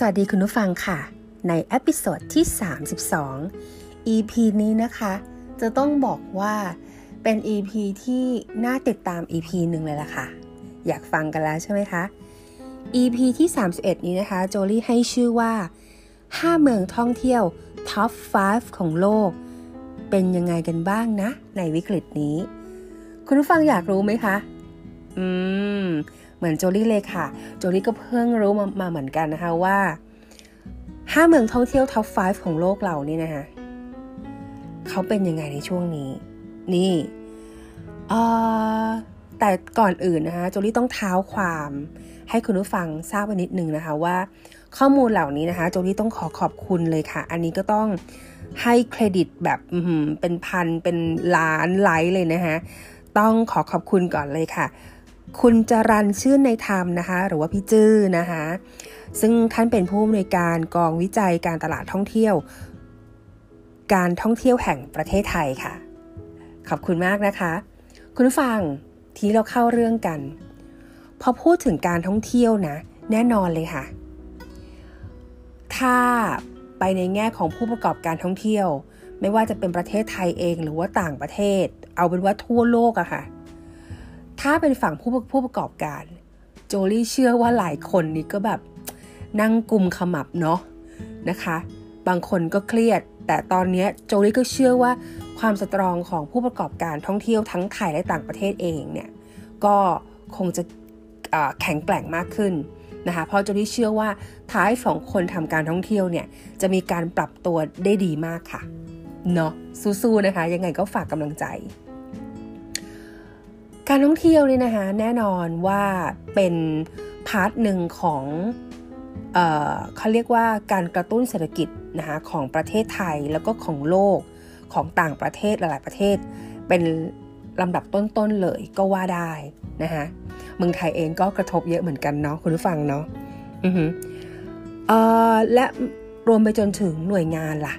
สวัสดีคุณผู้ฟังค่ะ ใน episode ที่ 32 EP นี้นะคะ จะต้องบอกว่าเป็น EP ที่น่าติดตาม EP หนึ่งเลยล่ะค่ะ อยากฟังกันแล้วใช่ไหมคะ EP ที่ 31 นี้นะคะ โจลี่ให้ชื่อว่า 5 เมืองท่องเที่ยว Top 5ของโลก เป็นยังไงกันบ้างนะ ในวิกฤตนี้ คุณผู้ฟังอยากรู้ไหมคะ อืม เหมือนโจลี่เลยค่ะ โจลี่ก็เพิ่งรู้มามาเหมือนกันนะคะว่าห้าเมืองท่องเที่ยวท็อป 5 ของโลกเรานี่นะคะเขาเป็นยังไงในช่วงนี้ นี่แต่ก่อนอื่นนะคะโจลี่ต้องเท้าความให้คุณผู้ฟังทราบไว้นิดนึงนะคะว่า ข้อมูลเหล่านี้นะคะโจลี่ต้องขอขอบคุณเลยค่ะ อันนี้ก็ต้องให้เครดิตแบบเป็นพันเป็นล้านไลค์เลยนะคะต้องขอขอบคุณก่อนเลยค่ะ คุณจรันชื่นในธรรมนะคะ หรือว่าพี่จื้อนะคะ ซึ่งท่านเป็นผู้อำนวยการกองวิจัยการตลาดท่องเที่ยว การท่องเที่ยวแห่งประเทศไทยค่ะ ขอบคุณมากนะคะ คุณผู้ฟังทีเราเข้าเรื่องกัน พอพูดถึงการท่องเที่ยวนะ แน่นอนเลยค่ะ ถ้าไปในแง่ของผู้ประกอบการท่องเที่ยว ไม่ว่าจะเป็นประเทศไทยเองหรือว่าต่างประเทศ เอาเป็นว่าทั่วโลกอะค่ะ ถ้าเป็นฝั่งผู้ผู้ประกอบการ โจลี่เชื่อว่าหลายคนนี่ก็แบบนั่งกลุ่มขมับเนาะนะคะ บางคนก็เครียด แต่ตอนนี้โจลี่ก็เชื่อว่าความสตรองของผู้ประกอบการท่องเที่ยวทั้งไทยและต่างประเทศเองเนี่ยก็คงจะแข็งแกร่งมากขึ้นนะคะเพราะโจลี่เชื่อว่าท้ายของคนทำการท่องเที่ยวเนี่ยจะมีการปรับตัวได้ดีมากค่ะเนาะสู้ๆนะคะ ยังไงก็ฝากกำลังใจ การท่องเที่ยวนี่นะคะแน่นอนว่าเป็นพาร์ทหนึ่งของเออเขาเรียกว่าการกระตุ้นเศรษฐกิจนะคะของประเทศไทยแล้วก็ของโลกของต่างประเทศหลาย ๆ ประเทศ เป็นลำดับต้น ๆ เลยก็ว่าได้นะคะเมืองไทยเองก็กระทบเยอะเหมือนกันเนาะคุณผู้ฟังเนาะอือฮึเอ่อและรวมไปจนถึงหน่วยงานล่ะ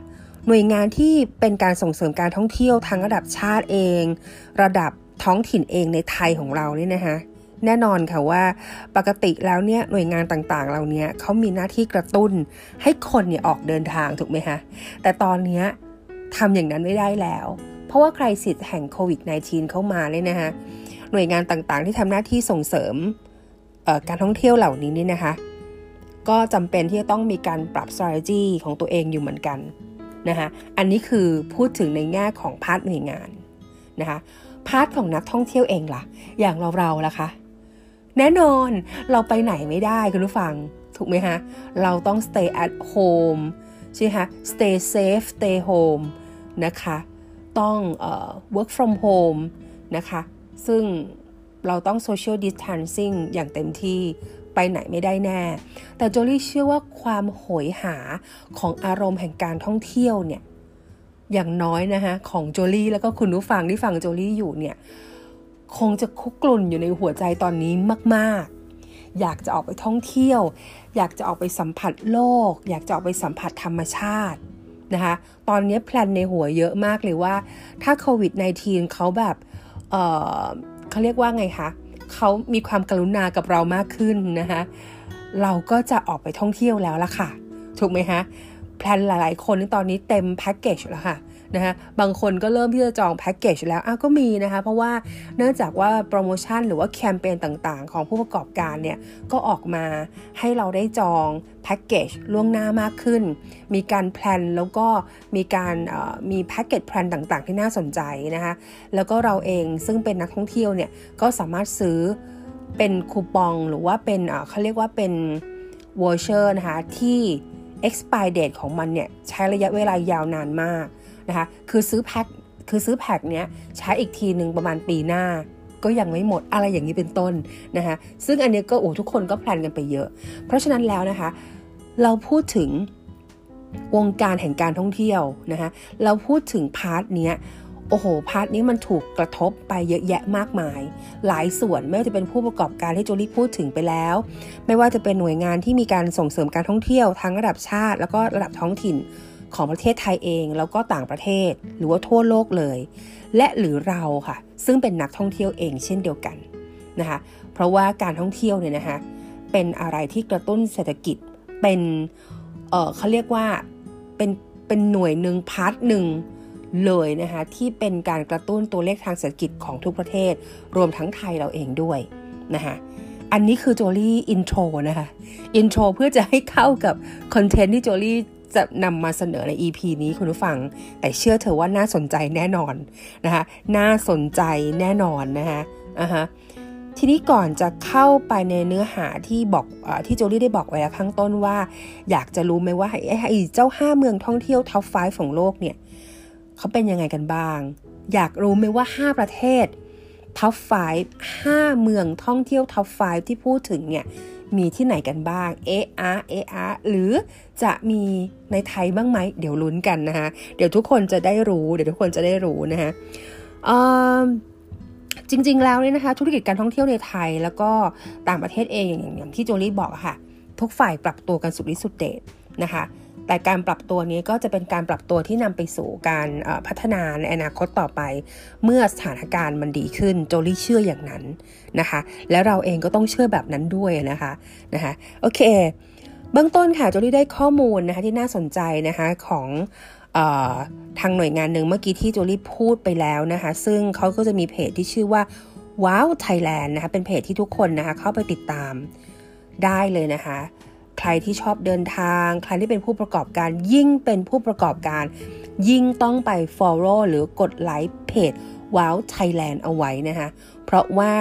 หน่วยงานที่เป็นการส่งเสริมการท่องเที่ยวทั้งระดับชาติเอง ระดับ ท้องถิ่นเองในไทยของเราเนี่ยนะคะแน่นอนค่ะว่าปกติแล้วเนี่ยหน่วยงานต่างๆเราเนี่ยเขามีหน้าที่กระตุ้นให้คนเนี่ยออกเดินทางถูกไหมคะแต่ตอนนี้ทำอย่างนั้นไม่ได้แล้ว เพราะว่า crisis แห่งโควิด -19 เข้ามาเลยนะคะหน่วยงานต่างๆ ที่ทำหน้าที่ส่งเสริมการท่องเที่ยวเหล่านี้นี่นะคะ ก็จำเป็นที่จะต้องมีการปรับ strategy ของตัวเองอยู่เหมือนกันนะคะอันนี้คือพูดถึงในแง่ของ part หน่วยงานนะคะ part ของนักท่องเที่ยวเองล่ะ อย่างเราเราล่ะคะ แน่นอนเราไปไหนไม่ได้คุณผู้ฟัง ถูกไหมฮะ เราต้อง stay at home ใช่ไหมคะ stay safe stay home นะคะ ต้องอ work from home นะคะ ซึ่งเราต้อง social distancing อย่างเต็มที่ไปไหนไม่ได้แน่ แต่โจลี่เชื่อว่าความโหยหาของอารมณ์แห่งการท่องเที่ยวเนี่ย อย่างน้อยนะคะของโจลี่แล้วก็คุณผู้ฟังที่ฟังโจลี่อยู่เนี่ยคงจะคุกกลุ่นอยู่ในหัวใจตอนนี้มาก ๆ อยากจะออกไปท่องเที่ยว อยากจะออกไปสัมผัสโลก อยากจะออกไปสัมผัสธรรมชาตินะคะตอนนี้แพลนในหัวเยอะมากเลยว่า ถ้าโควิด -19 เขาแบบเเขาเรียกว่าไงคะเขามีความกรุณากับเรามากขึ้นนะคะเราก็จะออกไปท่องเที่ยวแล้วล่ะค่ะ ถูกไหมคะ แพลนหลาย ๆ คนตอนนี้เต็มแพ็กเกจแล้วค่ะนะคะบางคนก็เริ่มที่จะจองแพ็กเกจแล้วอ้าวก็มีนะคะ เพราะว่าเนื่องจากว่าโปรโมชั่นหรือว่าแคมเปญต่างๆ ของผู้ประกอบการเนี่ยก็ออกมาให้เราได้จองแพ็กเกจล่วงหน้ามากขึ้น มีการ plan แล้วก็มีการมีแพ็กเกจ plan ต่างๆ ที่น่าสนใจนะคะแล้วก็เราเองซึ่งเป็นนักท่องเที่ยวเนี่ยก็สามารถซื้อเป็นคูปองหรือว่าเป็นเขาเรียกว่าเป็น voucher นะคะที่ expire date ของมันเนี่ยใช้ระยะเวลายาวนานมากนะคะ คือซื้อแพ็คคือซื้อแพ็คเนี้ยใช้อีกทีหนึ่งประมาณปีหน้า ก็ยังไม่หมดอะไรอย่างนี้เป็นต้นนะคะ ซึ่งอันนี้ก็โอ้ทุกคนก็ plan กันไปเยอะ เพราะฉะนั้นแล้วนะคะ เราพูดถึงวงการแห่งการท่องเที่ยวนะคะ เราพูดถึง part เนี้ย โอ้โห part นี้มันถูกกระทบไปเยอะแยะมากมาย หลายส่วนไม่ว่าจะเป็นผู้ประกอบการที่โจลี่พูดถึงไปแล้ว ไม่ว่าจะเป็นหน่วยงานที่มีการส่งเสริมการท่องเที่ยวทั้งระดับชาติ แล้วก็ระดับท้องถิ่นของประเทศไทยเอง แล้วก็ต่างประเทศ หรือว่าทั่วโลกเลย และหรือเราค่ะ ซึ่งเป็นนักท่องเที่ยวเองเช่นเดียวกันนะคะเพราะว่าการท่องเที่ยวเนี่ยนะคะเป็นอะไรที่กระตุ้นเศรษฐกิจเป็นเออเขาเรียกว่าเป็นเป็นหน่วยหนึ่ง part หนึ่ง เลยนะคะที่เป็นการกระตุ้นตัวเลขทางเศรษฐกิจของทุกประเทศ รวมทั้งไทยเราเองด้วยนะคะอันนี้คือโจลี่ introนะคะ intro เพื่อจะให้เข้ากับ content ที่โจลี่จะนำมาเสนอใน EP นี้คุณผู้ฟัง แต่เชื่อเถอะว่าน่าสนใจแน่นอนนะคะน่าสนใจแน่นอนนะคะอะฮะทีนี้ก่อนจะเข้าไปในเนื้อหาที่บอกอที่โจลี่ได้บอกไว้ข้างต้นว่า อยากจะรู้ไหมว่าไอ้เจ้าห้าเมืองท่องเที่ยว top five ของโลกเนี่ย เขาเป็นยังไงกันบ้าง อยากรู้ไหมว่า 5 ประเทศtop 5 5เมืองท่องเที่ยว top 5ที่พูดถึงเนี่ยมีที่ไหนกันบ้าง เออาเออาหรือจะมีในไทยบ้างไหม เดี๋ยวลุ้นกันนะคะเดี๋ยวทุกคนจะได้รู้ เดี๋ยวทุกคนจะได้รู้นะคะจริง ๆ แล้วเนี่ยนะคะ ธุรกิจการท่องเที่ยวในไทย แล้วก็ต่างประเทศเองอย่างอย่างที่โจลี่บอกค่ะ ทุกฝ่ายปรับตัวกันสุดฤทธิ์สุดเดชนะคะ แต่การปรับตัวนี้ก็จะเป็นการปรับตัวที่นำไปสู่การพัฒนาในอนาคตต่อไป เมื่อสถานการณ์มันดีขึ้นโจลี่เชื่ออย่างนั้นนะคะ แล้วเราเองก็ต้องเชื่อแบบนั้นด้วยนะคะนะคะโอเค เบื้องต้นค่ะโจลี่ได้ข้อมูลนะคะที่น่าสนใจนะคะของทางหน่วยงานหนึ่งเมื่อกี้ที่โจลี่พูดไปแล้วนะคะ ซึ่งเขาก็จะมีเพจที่ชื่อว่าว้าวไทยแลนด์นะคะเป็นเพจที่ทุกคนนะคะเข้าไปติดตามได้เลยนะคะ ใครที่ชอบเดินทาง ใครที่เป็นผู้ประกอบการยิ่งเป็นผู้ประกอบการ ยิ่งต้องไป follow หรือกดไลค์เพจว้าวไทยแลนด์เอาไว้นะคะเพราะว่า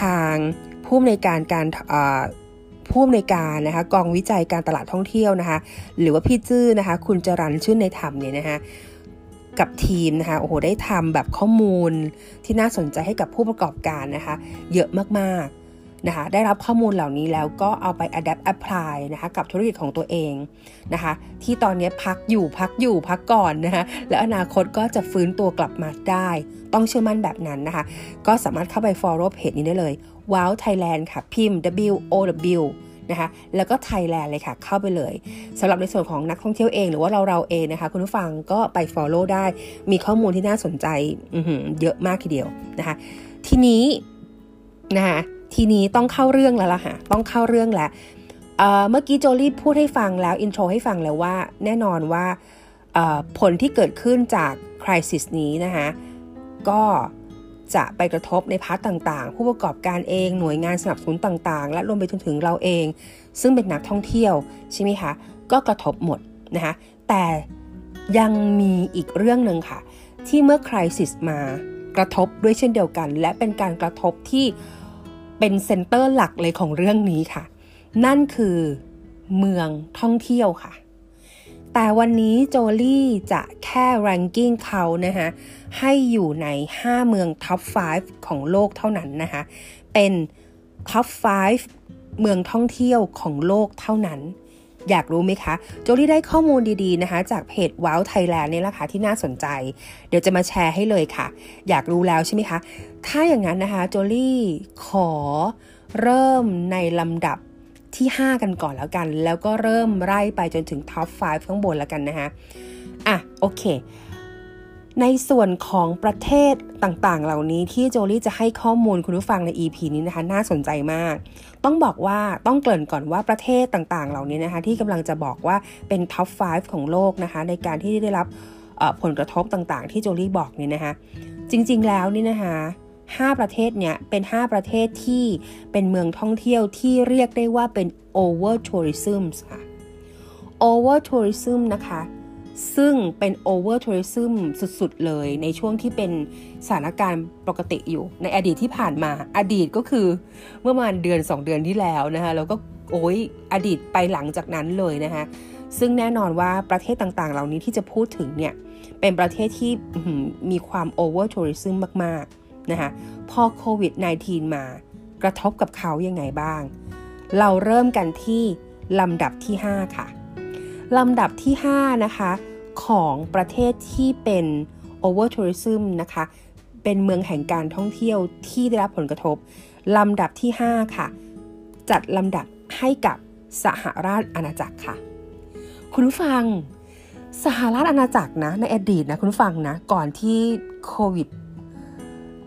ทางผู้อำนวยการการผู้อำนวยการนะคะกองวิจัยการตลาดท่องเที่ยวนะคะหรือว่าพี่จื้อนะคะคุณจรันชื่นในธรรมเนี่ยนะคะกับทีมนะคะโอ้โหได้ทำแบบข้อมูลที่น่าสนใจให้กับผู้ประกอบการนะคะเยอะมาก นะคะได้รับข้อมูลเหล่านี้แล้วก็เอาไป adapt apply นะคะกับธุรกิจของตัวเองนะคะที่ตอนนี้พักอยู่พักอยู่พักก่อนนะคะและอนาคตก็จะฟื้นตัวกลับมาได้ ต้องเชื่อมั่นแบบนั้นนะคะ ก็สามารถเข้าไป follow page นี้ได้เลย wow Thailand ค่ะ พิมพ์ w o w นะคะแล้วก็ไทยแลนด์เลยค่ะ เข้าไปเลยสำหรับในส่วนของนักท่องเที่ยวเอง หรือว่าเราเราเองนะคะ คุณผู้ฟังก็ไป follow ได้ มีข้อมูลที่น่าสนใจเยอะมากทีเดียวนะคะ ทีนี้นะคะ ทีนี้ต้องเข้าเรื่องแล้วล่ะค่ะ ต้องเข้าเรื่องแล้วเมื่อกี้โจลี่พูดให้ฟังแล้ว intro ให้ฟังแล้วว่า แน่นอนว่าผลที่เกิดขึ้นจาก crisis นี้นะคะก็จะไปกระทบใน part ต่างๆ ผู้ประกอบการเองหน่วยงานสนับสนุนต่างๆ และรวมไปจนถึงเราเอง ซึ่งเป็นนักท่องเที่ยวใช่ไหมคะก็กระทบหมดนะคะแต่ยังมีอีกเรื่องหนึ่งค่ะ ที่เมื่อ crisis มากระทบด้วยเช่นเดียวกัน และเป็นการกระทบที่ เป็น center หลักเลยของเรื่องนี้ค่ะ นั่นคือเมืองท่องเที่ยวค่ะ แต่วันนี้โจลี่จะแค่ ranking เขานะคะให้อยู่ใน 5 เมือง top 5 ของโลกเท่านั้นนะคะ เป็น top 5 เมืองท่องเที่ยวของโลกเท่านั้น อยากรู้ไหมคะ โจลี่ได้ข้อมูลดีๆนะคะ จากเพจว้าวไทยแลนด์นี่แหละค่ะที่น่าสนใจ เดี๋ยวจะมาแชร์ให้เลยค่ะ อยากรู้แล้วใช่ไหมคะ ถ้าอย่างนั้นนะคะโจลี่ขอเริ่มในลำดับที่ 5 กันก่อนแล้วกัน แล้วก็เริ่มไล่ไปจนถึงท็อป 5 ข้างบนแล้วกันนะคะอะโอเค ในส่วนของประเทศต่างๆ เหล่านี้ที่โจลี่จะให้ข้อมูลคุณผู้ฟังใน EP นี้นะคะ น่าสนใจมาก ต้องบอกว่าต้องเกริ่นก่อนว่าประเทศต่างๆ เหล่านี้นะคะ ที่กำลังจะบอกว่าเป็นท็อป 5 ของโลกนะคะ ในการที่ได้รับผลกระทบต่างๆ ที่โจลี่บอกนี่นะคะ จริงๆ แล้วนี่นะคะ5 ประเทศเนี่ยเป็น 5 ประเทศที่เป็นเมืองท่องเที่ยวที่เรียกได้ว่าเป็น over tourism ค่ะ over tourism นะคะ ซึ่งเป็น over tourism สุดๆ เลย ในช่วงที่เป็นสถานการณ์ปกติอยู่ ในอดีตที่ผ่านมาอดีตก็คือเมื่อประมาณเดือน 2 เดือนที่แล้วนะคะแล้วก็โอ้ยอดีตไปหลังจากนั้นเลยนะคะซึ่งแน่นอนว่าประเทศต่างๆ เหล่านี้ที่จะพูดถึงเนี่ย เป็นประเทศที่มีความ over tourism มากๆนะคะพอโควิด -19 มากระทบกับเขายังไงบ้าง เราเริ่มกันที่ลำดับที่ 5 ค่ะ ลำดับที่ 5 นะคะ ของประเทศที่เป็น over tourism นะคะ เป็นเมืองแห่งการท่องเที่ยวที่ได้รับผลกระทบ ลำดับที่ 5 ค่ะ จัดลำดับให้กับสหราชอาณาจักรค่ะ คุณผู้ฟัง สหราชอาณาจักรนะในอดีตนะคุณผู้ฟังนะ ก่อนที่โควิด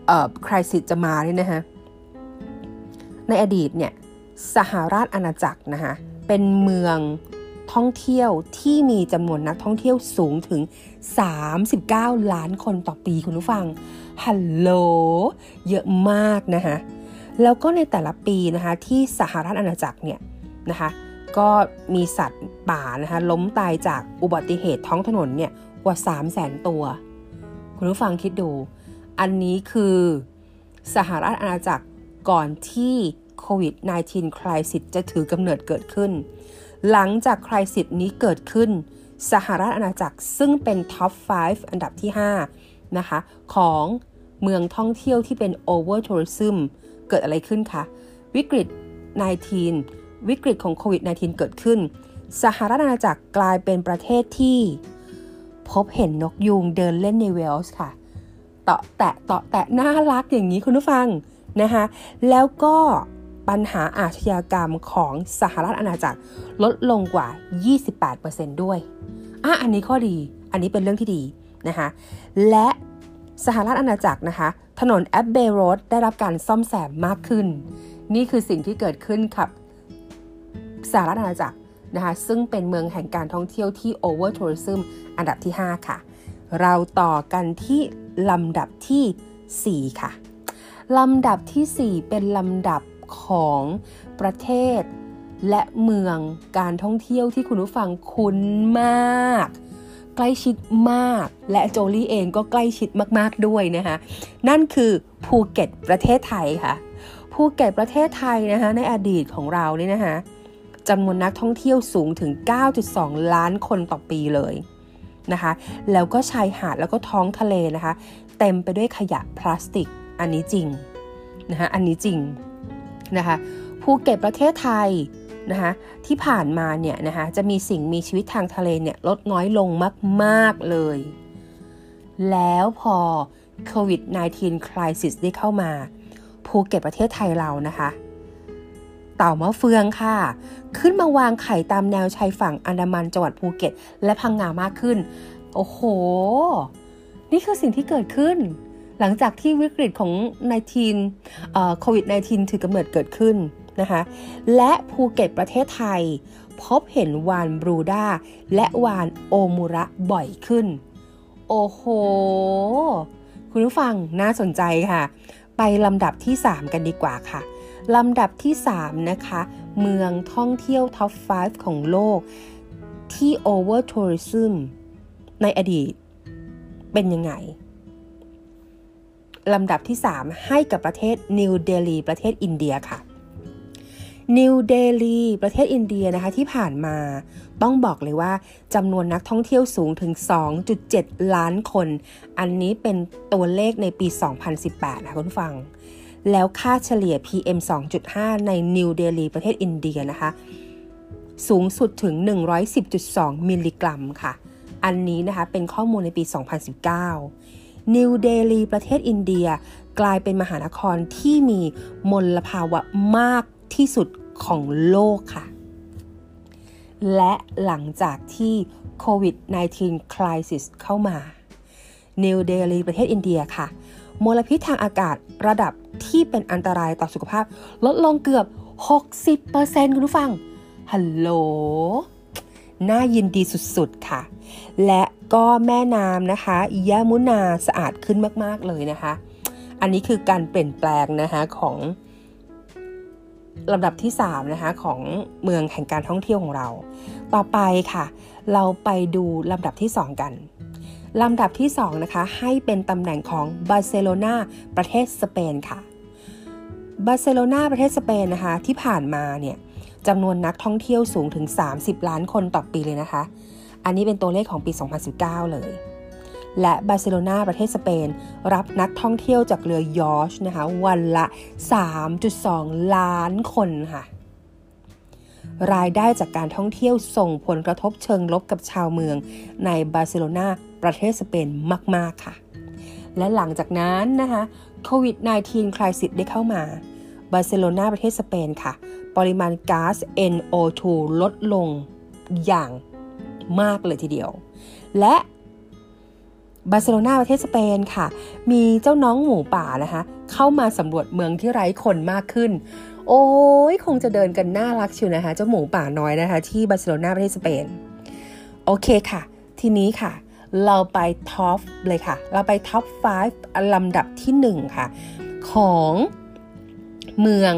เอ่อคริสิสจะมาเนี่ยนะฮะในอดีตเนี่ยสหราชอาณาจักรนะคะเป็นเมือง ท่องเที่ยวที่มีจำนวนนักท่องเที่ยวสูงถึง 39 ล้านคนต่อปีคุณผู้ฟัง ฮัลโหล เยอะมากนะคะแล้วก็ในแต่ละปีนะคะที่สหรัฐอาณาจักรเนี่ยนะคะก็มีสัตว์ป่านะคะล้มตายจากอุบัติเหตุท้องถนนเนี่ยกว่า 3 0 0แสนตัว คุณผู้ฟังคิดดู อันนี้คือสหรัฐอาณาจักรก่อนที่โควิด -19 คริสิจะถือกำเนิดเกิดขึ้น หลังจากคริสินี้เกิดขึ้น สหรัฐอาณาจักรซึ่งเป็นท็อป 5 อันดับที่ 5 นะคะ ของเมืองท่องเที่ยวที่เป็น over tourism เกิดอะไรขึ้นคะ วิกฤต -19 วิกฤตของโควิด -19 เกิดขึ้น สหรัฐอาณาจักรกลายเป็นประเทศที่ พบเห็นนกยูงเดินเล่นในเวลส์ค่ะเตาะแตะเตาะแตะน่ารักอย่างนี้คุณผู้ฟังนะคะแล้วก็ ปัญหาอาชญากรรมของสหรัฐอาณาจักรลดลงกว่า 28%ด้วยอะอันนี้ข้อดี อันนี้เป็นเรื่องที่ดีนะคะ และสหรัฐอาณาจักรนะคะ ถนนแอปเบโรดได้รับการซ่อมแซมมากขึ้น นี่คือสิ่งที่เกิดขึ้นกับสหรัฐอาณาจักรนะคะ ซึ่งเป็นเมืองแห่งการท่องเที่ยวที่ over tourism อันดับที่ 5 ค่ะ เราต่อกันที่ลำดับที่ 4 ค่ะ ลำดับที่ 4 เป็นลำดับ ของประเทศ และเมืองการท่องเที่ยวที่คุณผู้ฟังคุ้นมาก ใกล้ชิดมาก และโจลี่เองก็ใกล้ชิดมากๆด้วยนะคะนั่นคือภูเก็ตประเทศไทยค่ะภูเก็ตประเทศไทยนะคะในอดีตของเราเนี่ยนะคะจำนวนนักท่องเที่ยวสูงถึง 9.2 ล้านคนต่อปีเลยนะคะ แล้วก็ชายหาดแล้วก็ท้องทะเลนะคะ เต็มไปด้วยขยะพลาสติก อันนี้จริงนะคะ อันนี้จริง นะคะภูเก็ตประเทศไทยนะคะที่ผ่านมาเนี่ยนะคะจะมีสิ่งมีชีวิตทางทะเลเนี่ยลดน้อยลงมากๆเลย แล้วพอโควิด -19 crisis ได้เข้ามา ภูเก็ตประเทศไทยเรานะคะ เต่ามะเฟืองค่ะ ขึ้นมาวางไข่ตามแนวชายฝั่งอันดามันจังหวัดภูเก็ต และพังงามากขึ้น โอ้โห นี่คือสิ่งที่เกิดขึ้น หลังจากที่วิกฤตของ 19โควิด -19 ถือกำเนิดเกิดขึ้นนะคะและภูเก็ตประเทศไทย พบเห็นวานบรูด้าและวานโอมูระบ่อยขึ้น โอ้โห คุณผู้ฟังน่าสนใจค่ะ ไปลำดับที่ 3 กันดีกว่าค่ะ ลำดับที่ 3 นะคะ เมืองท่องเที่ยวท็อป 5 ของโลกที่ over tourism ในอดีตเป็นยังไง ลำดับที่ 3 ให้กับประเทศนิวเดลีประเทศอินเดียค่ะนิวเดลีประเทศอินเดียนะคะที่ผ่านมาต้องบอกเลยว่าจำนวนนักท่องเที่ยวสูงถึง 2.7 ล้านคน อันนี้เป็นตัวเลขในปี 2018 นะคุณฟัง แล้วค่าเฉลี่ย PM 2.5 ในนิวเดลีประเทศอินเดียนะคะ สูงสุดถึง 110.2 มิลลิกรัมค่ะ อันนี้นะคะเป็นข้อมูลในปี 2019 นิวเดลีประเทศอินเดีย กลายเป็นมหานครที่มีมลภาวะมากที่สุดของโลกค่ะ และหลังจากที่โควิด -19 crisis เข้ามา นิวเดลีประเทศอินเดียค่ะ มลพิษทางอากาศระดับที่เป็นอันตรายต่อสุขภาพ ลดลงเกือบ 60%คุณผู้ฟัง ฮัลโหล น่ายินดีสุดๆค่ะ และก็แม่น้ำนะคะยามุนาสะอาดขึ้นมากๆเลยนะคะ อันนี้คือการเปลี่ยนแปลงนะคะของลำดับที่3นะคะของเมืองแห่งการท่องเที่ยวของเรา ต่อไปค่ะ เราไปดูลำดับที่ 2 กันลำดับที่2นะคะให้เป็นตำแหน่งของบาร์เซโลนาประเทศสเปนค่ะบาร์เซโลนาประเทศสเปนนะคะที่ผ่านมาเนี่ย จำนวนนักท่องเที่ยวสูงถึง 30 ล้านคนต่อปีเลยนะคะ อันนี้เป็นตัวเลขของปี 2019 เลย และบาร์เซโลนาประเทศสเปน รับนักท่องเที่ยวจากเรือยอชนะคะ วันละ 3.2 ล้านคนค่ะ รายได้จากการท่องเที่ยวส่งผลกระทบเชิงลบกับชาวเมืองในบาร์เซโลนาประเทศสเปนมาก ๆ ค่ะ และหลังจากนั้นนะคะโควิด -19 crisis ได้เข้ามา บาร์เซโลนาประเทศสเปนค่ะ ปริมาณก๊าซ NO2 ลดลงอย่างมากเลยทีเดียว และบาร์เซโลนาประเทศสเปนค่ะ มีเจ้าน้องหมูป่านะคะ เข้ามาสำรวจเมืองที่ไร้คนมากขึ้น โอ้ยคงจะเดินกันน่ารักชิวนะคะ เจ้าหมูป่าน้อยนะคะ ที่บาร์เซโลนาประเทศสเปน โอเคค่ะ ทีนี้ค่ะ เราไป top เลยค่ะ เราไป top 5 ลำดับที่ 1 ค่ะ ของ เมือง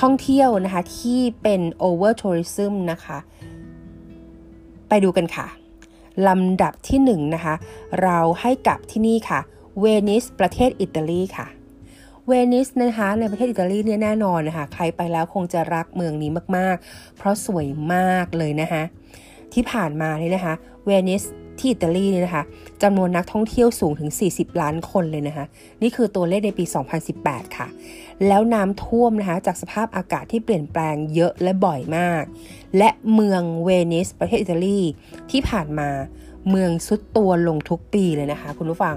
ท่องเที่ยวนะคะที่เป็น over tourism นะคะ ไปดูกันค่ะ ลำดับที่1นนะคะ เราให้กับที่นี่ค่ะ เวนิสประเทศอิตาลีค่ะเวนิสนะคะในประเทศอิตาลีเนี่ยแน่นอนนะคะใครไปแล้วคงจะรักเมืองนี้มากๆ เพราะสวยมากเลยนะคะที่ผ่านมานี่นะคะเวนิส ที่อิตาลีเนี่ยนะคะจำนวนนักท่องเที่ยวสูงถึง 40 ล้านคนเลยนะคะ นี่คือตัวเลขในปี 2018 ค่ะ แล้วน้ำท่วมนะคะ จากสภาพอากาศที่เปลี่ยนแปลงเยอะและบ่อยมาก และเมืองเวนิสประเทศอิตาลีที่ผ่านมาเมืองซุดตัวลงทุกปีเลยนะคะ คุณผู้ฟัง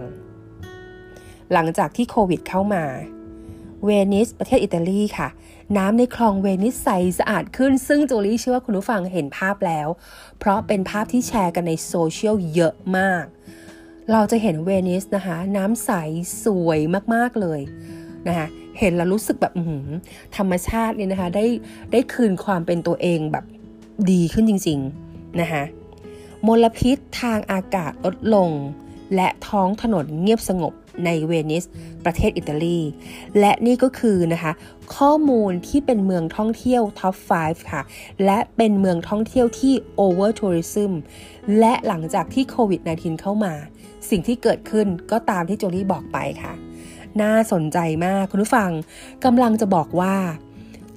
หลังจากที่โควิดเข้ามา เวนิสประเทศอิตาลีค่ะ น้ำในคลองเวนิสใสสะอาดขึ้น ซึ่งโจลี่เชื่อว่าคุณผู้ฟังเห็นภาพแล้ว เพราะเป็นภาพที่แชร์กันในโซเชียลเยอะมาก เราจะเห็นเวนิสนะคะ น้ำใสสวยมากๆเลยนะคะเห็นแล้วรู้สึกแบบธรรมชาติเนี่ยนะคะได้ได้คืนความเป็นตัวเองแบบดีขึ้นจริงๆนะคะมลพิษทางอากาศลดลง และท้องถนนเงียบสงบ ในเวนิสประเทศอิตาลี และนี่ก็คือนะคะ ข้อมูลที่เป็นเมืองท่องเที่ยวท็อป 5 ค่ะ และเป็นเมืองท่องเที่ยวที่ over tourism และหลังจากที่โควิด -19 เข้ามา สิ่งที่เกิดขึ้นก็ตามที่โจลี่บอกไปค่ะ น่าสนใจมากคุณผู้ฟังกำลังจะบอกว่า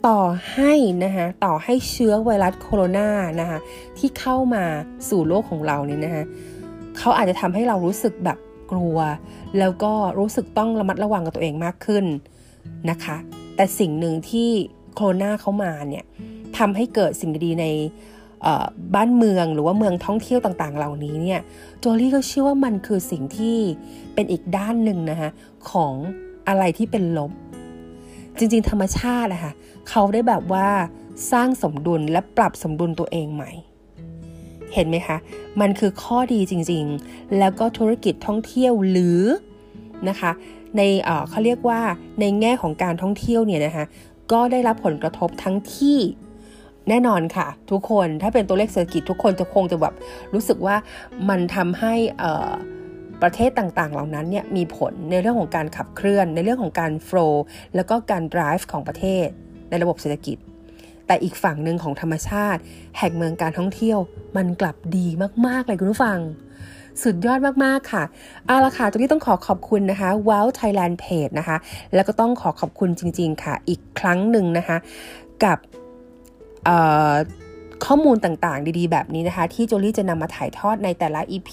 ต่อให้นะคะต่อให้เชื้อไวรัสโคโรนานะคะที่เข้ามาสู่โลกของเราเนี่ยนะคะเขาอาจจะทำให้เรารู้สึกแบบ กลัว แล้วก็รู้สึกต้องระมัดระวังกับตัวเองมากขึ้นนะคะ แต่สิ่งหนึ่งที่โคโรนาเข้ามาเนี่ยทำให้เกิดสิ่งดีในบ้านเมืองหรือว่าเมืองท่องเที่ยวต่างๆ เหล่านี้เนี่ยโจลี่ก็เชื่อว่ามันคือสิ่งที่เป็นอีกด้านหนึ่งนะคะของอะไรที่เป็นลบ จริงๆ ธรรมชาตินะคะเขาได้แบบว่าสร้างสมดุลและปรับสมดุลตัวเองใหม่ เห็นไหมคะ มันคือข้อดีจริงๆ แล้วก็ธุรกิจท่องเที่ยวหรือนะคะ ในเขาเรียกว่าในแง่ของการท่องเที่ยวเนี่ยนะคะ ก็ได้รับผลกระทบทั้งที่แน่นอนค่ะ ทุกคนถ้าเป็นตัวเลขเศรษฐกิจทุกคนจะคงจะแบบรู้สึกว่ามันทำให้ประเทศต่างๆ เหล่านั้นเนี่ยมีผลในเรื่องของการขับเคลื่อน ในเรื่องของการโฟล์แล้วก็การ drive ของประเทศในระบบเศรษฐกิจ แต่อีกฝั่งหนึ่งของธรรมชาติ แห่งเมืองการท่องเที่ยว มันกลับดีมากๆเลยคุณผู้ฟัง สุดยอดมากๆค่ะ เอาละค่ะตรงนี้ต้องขอขอบคุณนะคะ Wow Thailand Page นะคะ แล้วก็ต้องขอขอบคุณจริง ๆ ค่ะ อีกครั้งหนึ่งนะคะ กับข้อมูลต่างๆ ดีๆ แบบนี้นะคะ ที่โจลี่จะนำมาถ่ายทอดในแต่ละ EP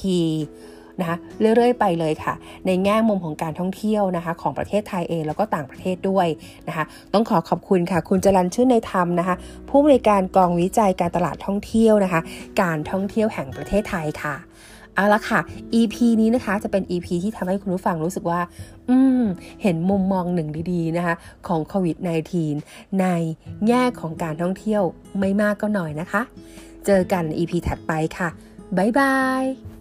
นะคะเรื่อยๆ ไปเลยค่ะ ในแง่มุมของการท่องเที่ยวนะคะ ของประเทศไทยเองแล้วก็ต่างประเทศด้วยนะคะ ต้องขอขอบคุณค่ะ คุณจรันชื่นในธรรมนะคะ ผู้บริการกองวิจัยการตลาดท่องเที่ยวนะคะ การท่องเที่ยวแห่งประเทศไทยค่ะเอาละค่ะ EP นี้นะคะจะเป็น EP ที่ทำให้คุณผู้ฟังรู้สึกว่า อืม เห็นมุมมองหนึ่งดีๆนะคะ ของโควิด -19 ในแง่ของการท่องเที่ยวไม่มากก็หน่อยนะคะ เจอกัน EP ถัดไปค่ะ บ๊ายบาย